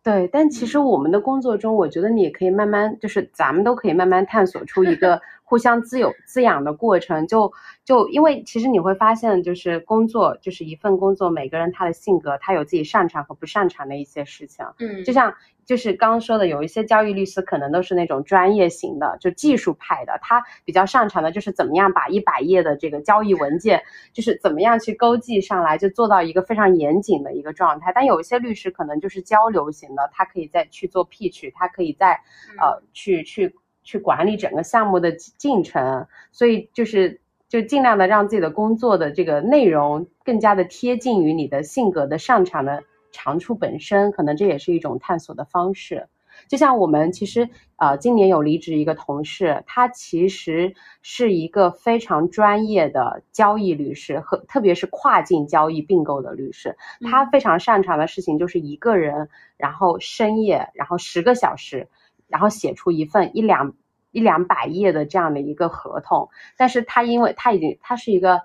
对，但其实我们的工作中，我觉得你也可以慢慢，就是咱们都可以慢慢探索出一个互相滋有滋养的过程。就就因为其实你会发现，就是工作就是一份工作，每个人他的性格，他有自己擅长和不擅长的一些事情。嗯，就像就是刚刚说的，有一些交易律师可能都是那种专业型的，就技术派的，他比较擅长的就是怎么样把一百页的这个交易文件，就是怎么样去勾记上来，就做到一个非常严谨的一个状态。但有一些律师可能就是交流型的，他可以再去做 pitch，他可以再呃去去去管理整个项目的进进程，所以就是。就尽量的让自己的工作的这个内容更加的贴近于你的性格的擅长的长处本身，可能这也是一种探索的方式。就像我们其实呃今年有离职一个同事，他其实是一个非常专业的交易律师和特别是跨境交易并购的律师，他非常擅长的事情就是一个人，然后深夜，然后十个小时，然后写出一份一两。一两百页的这样的一个合同，但是他因为他已经他是一个，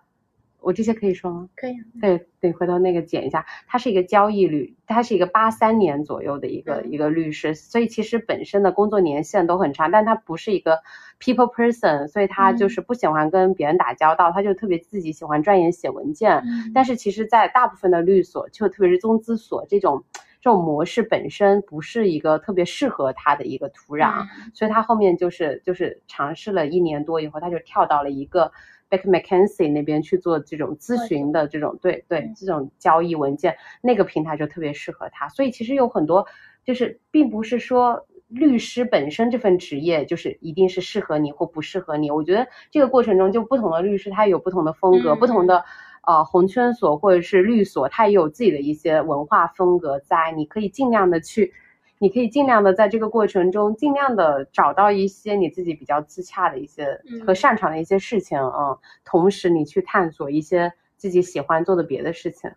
我这些可以说吗？可以。对对，回头那个剪一下，他是一个交易律，他是一个八三年左右的一个、嗯、一个律师，所以其实本身的工作年限都很长，但他不是一个 people person，所以他就是不喜欢跟别人打交道，嗯、他就特别自己喜欢钻研写文件。嗯、但是其实，在大部分的律所，就特别是中资所这种。这种模式本身不是一个特别适合他的一个土壤，嗯、所以他后面就是就是尝试了一年多以后，他就跳到了一个 Beck McKenzie 那边去做这种咨询的这种对对这种交易文件，那个平台就特别适合他。所以其实有很多就是并不是说律师本身这份职业就是一定是适合你或不适合你。我觉得这个过程中就不同的律师他有不同的风格，嗯、不同的。呃，红圈所或者是律所，它也有自己的一些文化风格在，你可以尽量的去，你可以尽量的在这个过程中，尽量的找到一些你自己比较自洽的一些和擅长的一些事情啊、嗯，同时你去探索一些自己喜欢做的别的事情。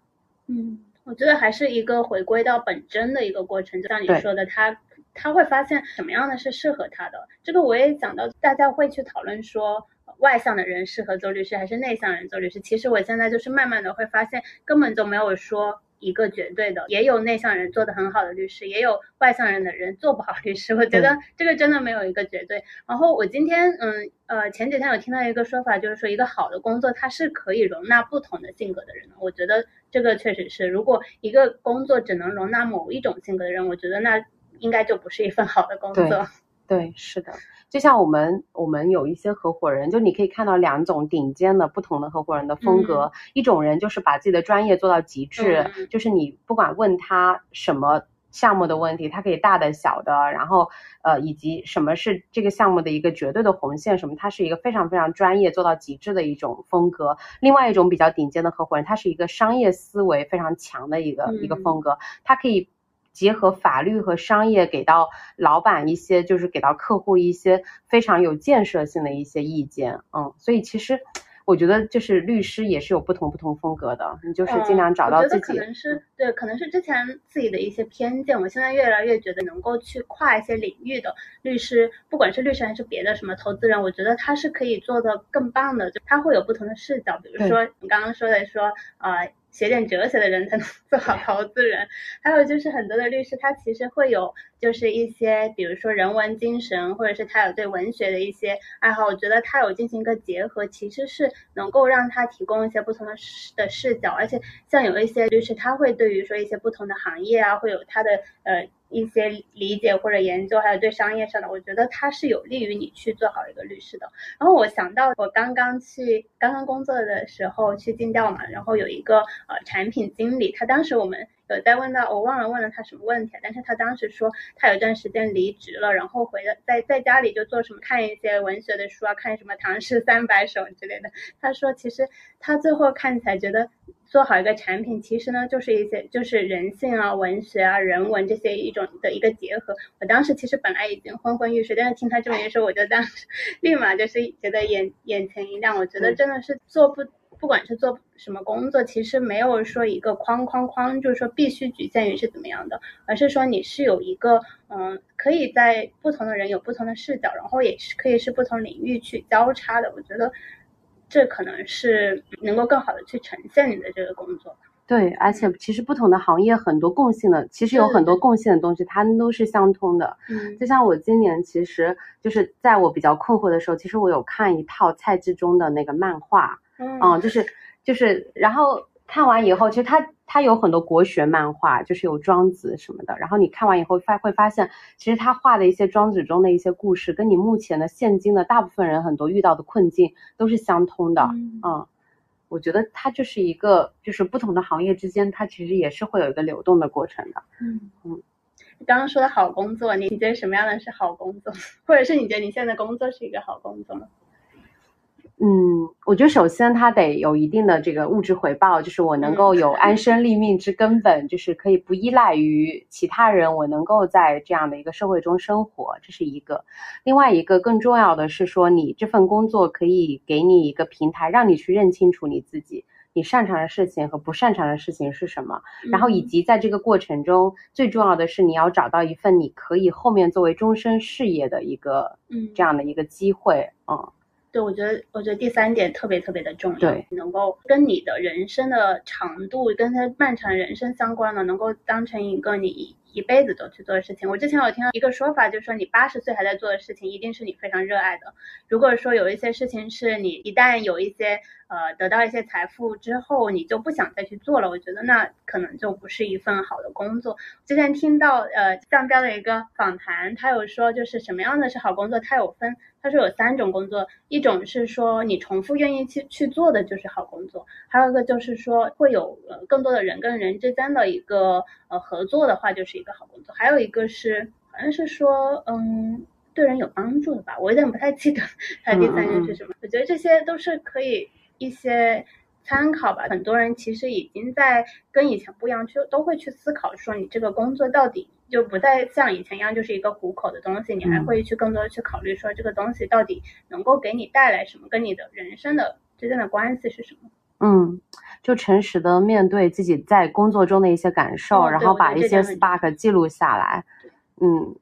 嗯，我觉得还是一个回归到本真的一个过程，就像你说的，他他会发现什么样的是适合他的。这个我也讲到，大家会去讨论说，外向的人适合做律师还是内向人做律师。其实我现在就是慢慢的会发现，根本就没有说。一个绝对的，也有内向人做的很好的律师，也有外向人的人做不好律师。我觉得这个真的没有一个绝对。然后我今天，嗯呃，前几天有听到一个说法，就是说一个好的工作它是可以容纳不同的性格的人的。我觉得这个确实是，如果一个工作只能容纳某一种性格的人，我觉得那应该就不是一份好的工作。对，是的。就像我们，我们有一些合伙人，就你可以看到两种顶尖的不同的合伙人的风格。一种人就是把自己的专业做到极致，就是你不管问他什么项目的问题，他可以大的小的，然后呃以及什么是这个项目的一个绝对的红线什么，他是一个非常非常专业做到极致的一种风格。另外一种比较顶尖的合伙人，他是一个商业思维非常强的一个一个风格，他可以。结合法律和商业，给到老板一些，就是给到客户一些非常有建设性的一些意见，嗯，所以其实我觉得就是律师也是有不同不同风格的，你就是尽量找到自己。可能是对，可能是之前自己的一些偏见，我现在越来越觉得能够去跨一些领域的律师，不管是律师还是别的什么投资人，我觉得他是可以做的更棒的，就他会有不同的视角，比如说你刚刚说的说，呃。学点哲学的人才能 做好投资人，还有就是很多的律师，他其实会有就是一些，比如说人文精神，或者是他有对文学的一些爱好，我觉得他有进行一个结合，其实是能够让他提供一些不同的视的视角，而且像有一些律师，他会对于说一些不同的行业啊，会有他的呃。一些理解或者研究，还有对商业上的，我觉得它是有利于你去做好一个律师的。然后我想到，我刚刚去刚刚工作的时候去尽调嘛，然后有一个呃产品经理，他当时我们有在问到，我忘了问了他什么问题，但是他当时说他有段时间离职了，然后回了在在家里就做什么看一些文学的书啊，看什么唐诗三百首之类的。他说其实他最后看起来觉得。做好一个产品，其实呢，就是一些就是人性啊、文学啊、人文这些一种的一个结合。我当时其实本来已经昏昏欲睡，但是听他这么一说，我就当时 立马就是觉得眼眼前一亮。我觉得真的是做不不管是做什么工作，其实没有说一个框框框，就是说必须局限于是怎么样的，而是说你是有一个嗯，可以在不同的人有不同的视角，然后也是可以是不同领域去交叉的。我觉得。这可能是能够更好的去呈现你的这个工作。对，而且其实不同的行业很多共性的，其实有很多共性的东西，它们都是相通的。嗯，就像我今年其实就是在我比较困惑的时候，其实我有看一套蔡志忠的那个漫画，嗯，就是就是，然后看完以后，其实他。他有很多国学漫画，就是有庄子什么的。然后你看完以后发会发现，其实他画的一些庄子中的一些故事，跟你目前的现今的大部分人很多遇到的困境都是相通的。嗯，我觉得它就是一个，就是不同的行业之间，它其实也是会有一个流动的过程的。嗯嗯。你刚刚说的好工作，你觉得什么样的是好工作？或者是你觉得你现在工作是一个好工作吗？嗯，我觉得首先它得有一定的这个物质回报，就是我能够有安身立命之根本，就是可以不依赖于其他人，我能够在这样的一个社会中生活，这是一个。另外一个更重要的是说，你这份工作可以给你一个平台，让你去认清楚你自己，你擅长的事情和不擅长的事情是什么，然后以及在这个过程中，最重要的是你要找到一份你可以后面作为终身事业的一个，嗯，这样的一个机会，嗯。对，我觉得，我觉得第三点特别特别的重要，对，能够跟你的人生的长度，跟他漫长人生相关的，能够当成一个你一辈子都去做的事情。我之前有听到一个说法，就是说你八十岁还在做的事情，一定是你非常热爱的。如果说有一些事情是你一旦有一些呃得到一些财富之后，你就不想再去做了，我觉得那可能就不是一份好的工作。之前听到呃向标的一个访谈，他有说就是什么样的是好工作，他有分。它是有三种工作，一种是说你重复愿意去去做的就是好工作，还有一个就是说会有呃更多的人跟人之间的一个呃合作的话就是一个好工作，还有一个是好像是说嗯对人有帮助的吧，我有点不太记得 它第三个是什么。我觉得这些都是可以一些参考吧，很多人其实已经在跟以前不一样，就都会去思考说你这个工作到底。就不再像以前一样，就是一个糊口的东西，你还会去更多的去考虑说这个东西到底能够给你带来什么，跟你的人生的之间的关系是什么。嗯，就诚实的面对自己在工作中的一些感受，哦然后把一些 spark 记录下来。嗯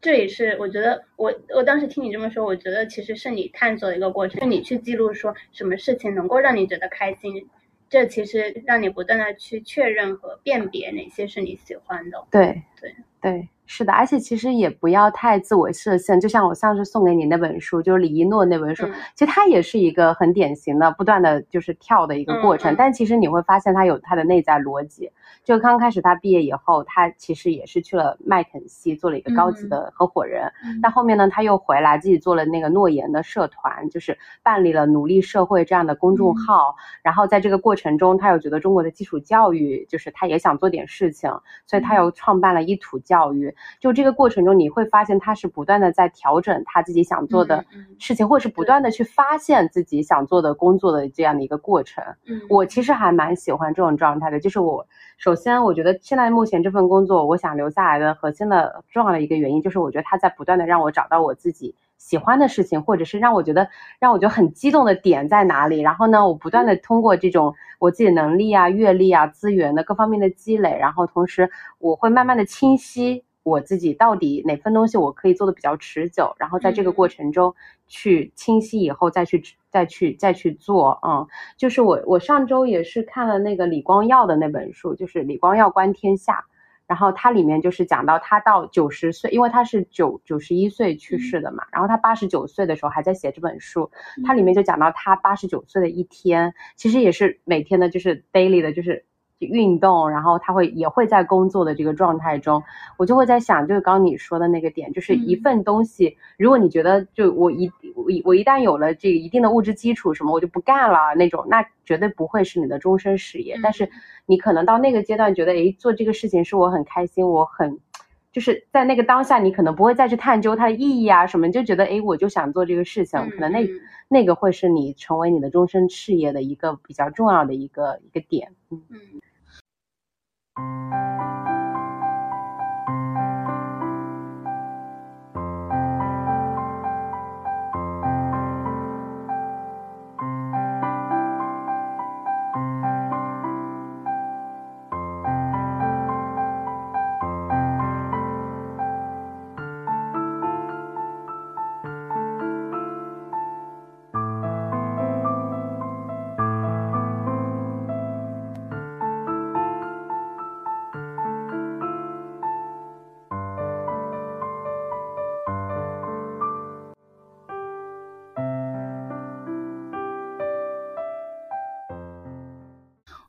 这也是我觉得我我当时听你这么说，我觉得其实是你探索的一个过程，是你去记录说什么事情能够让你觉得开心，这其实让你不断的去确认和辨别哪些是你喜欢的。对对对，是的，而且其实也不要太自我设限。就像我上次送给你那本书，就是李一诺那本书，嗯其实它也是一个很典型的不断的就是跳的一个过程。但其实你会发现它有它的内在逻辑。就刚开始他毕业以后，他其实也是去了麦肯锡做了一个高级的合伙人。嗯但后面呢，他又回来自己做了那个诺言的社团，就是办理了努力社会这样的公众嗯号。然后在这个过程中，他又觉得中国的基础教育就是他也想做点事情，所以他又创办了一土教育。就这个过程中，你会发现他是不断的在调整他自己想做的嗯嗯事情，或者是不断的去发现自己想做的工作的这样的一个过程。嗯，我其实还蛮喜欢这种状态的，就是我首先我觉得现在目前这份工作，我想留下来的核心的重要的一个原因，就是我觉得他在不断的让我找到我自己喜欢的事情，或者是让我觉得让我觉得很激动的点在哪里。然后呢，我不断的通过这种我自己能力啊、阅历啊、资源的各方面的积累，然后同时我会慢慢的清晰。我自己到底哪份东西我可以做的比较持久，然后在这个过程中去清晰以后再去再去再去做，嗯，就是我我上周也是看了那个李光耀的那本书，就是李光耀观天下，然后它里面就是讲到他到九十岁，因为他是九九十一岁去世的嘛，然后他八十九岁的时候还在写这本书，它里面就讲到他八十九岁的一天，其实也是每天的就是 daily 的，就是。运动，然后他会也会在工作的这个状态中，我就会在想，就是刚刚你说的那个点，就是一嗯份东西，如果你觉得就我一我一我一旦有了这个一定的物质基础什么，我就不干了那种，那绝对不会是你的终身事业。但是你可能到那个阶段，觉得诶做这个事情是我很开心，我很就是在那个当下，你可能不会再去探究它的意义啊什么，你就觉得诶我就想做这个事情，可能那嗯那个会是你成为你的终身事业的一个比较重要的一个一个点。嗯。嗯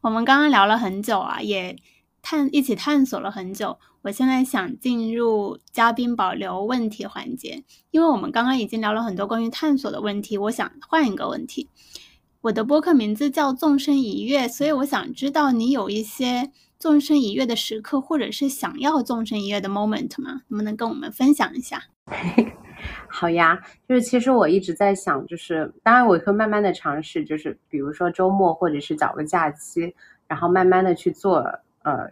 我们刚刚聊了很久啊，也探一起探索了很久。我现在想进入嘉宾保留问题环节，因为我们刚刚已经聊了很多关于探索的问题，我想换一个问题。我的播客名字叫纵身一跃，所以我想知道你有一些纵身一跃的时刻，或者是想要纵身一跃的 moment 吗？能不能跟我们分享一下？好呀，就是其实我一直在想，就是当然我会慢慢的尝试，就是比如说周末或者是找个假期，然后慢慢的去做，呃，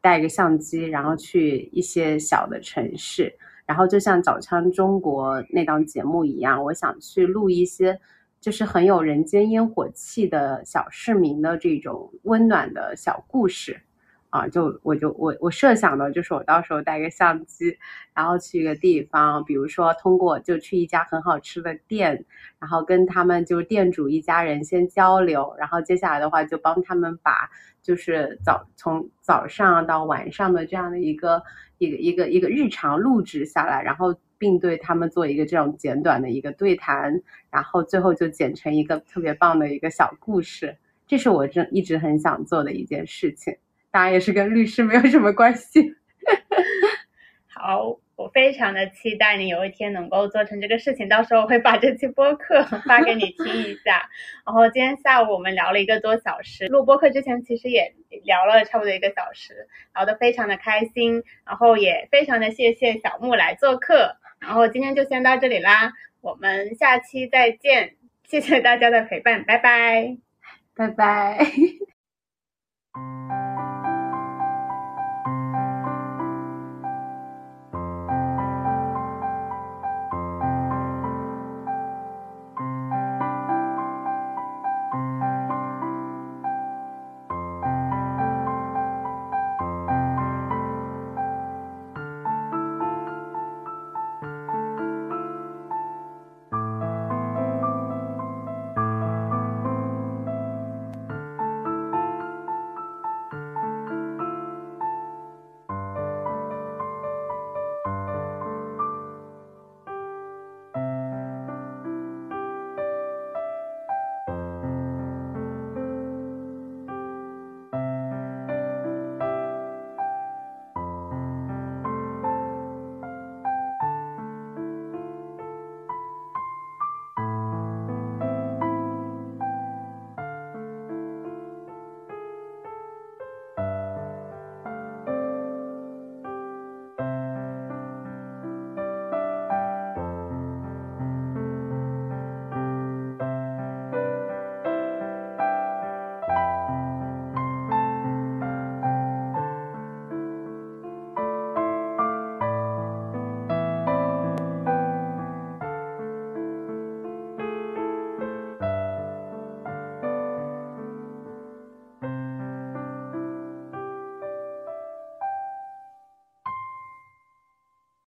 带个相机，然后去一些小的城市，然后就像《早餐中国》那档节目一样，我想去录一些就是很有人间烟火气的小市民的这种温暖的小故事。啊，就我就我我设想的就是我到时候带个相机，然后去一个地方，比如说通过就去一家很好吃的店，然后跟他们就是店主一家人先交流，然后接下来的话就帮他们把就是早从早上到晚上的这样的一个一个一个一个日常录制下来，然后并对他们做一个这种简短的一个对谈，然后最后就剪成一个特别棒的一个小故事，这是我真一直很想做的一件事情。当然也是跟律师没有什么关系。好，我非常的期待你有一天能够做成这个事情，到时候我会把这期播客 发给你听一下。然后今天下午我们聊了一个多小时，录播客之前其实也聊了差不多一个小时，聊得非常的开心，然后也非常的谢谢小木来做客。然后今天就先到这里啦，我们下期再见，谢谢大家的陪伴，拜拜。拜拜。